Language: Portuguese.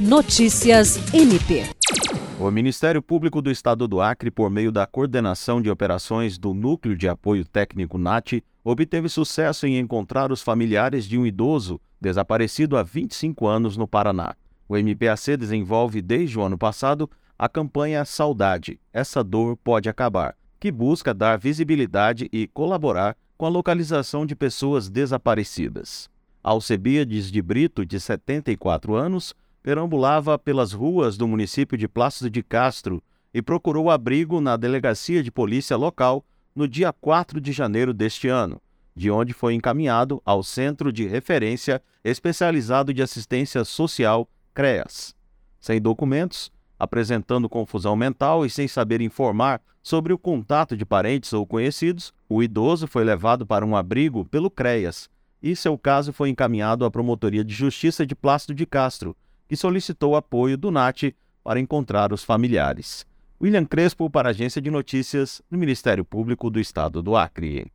Notícias MP. O Ministério Público do Estado do Acre, por meio da coordenação de operações do Núcleo de Apoio Técnico NAT, obteve sucesso em encontrar os familiares de um idoso desaparecido há 25 anos no Paraná. O MPAC desenvolve desde o ano passado a campanha Saudade, essa dor pode acabar, que busca dar visibilidade e colaborar com a localização de pessoas desaparecidas. Alcebiades de Brito, de 74 anos, perambulava pelas ruas do município de Plácido de Castro e procurou abrigo na delegacia de polícia local no dia 4 de janeiro deste ano, de onde foi encaminhado ao Centro de Referência Especializado de Assistência Social, CREAS. Sem documentos, apresentando confusão mental e sem saber informar sobre o contato de parentes ou conhecidos, o idoso foi levado para um abrigo pelo CREAS e seu caso foi encaminhado à Promotoria de Justiça de Plácido de Castro, que solicitou apoio do NAT para encontrar os familiares. William Crespo para a Agência de Notícias do Ministério Público do Estado do Acre.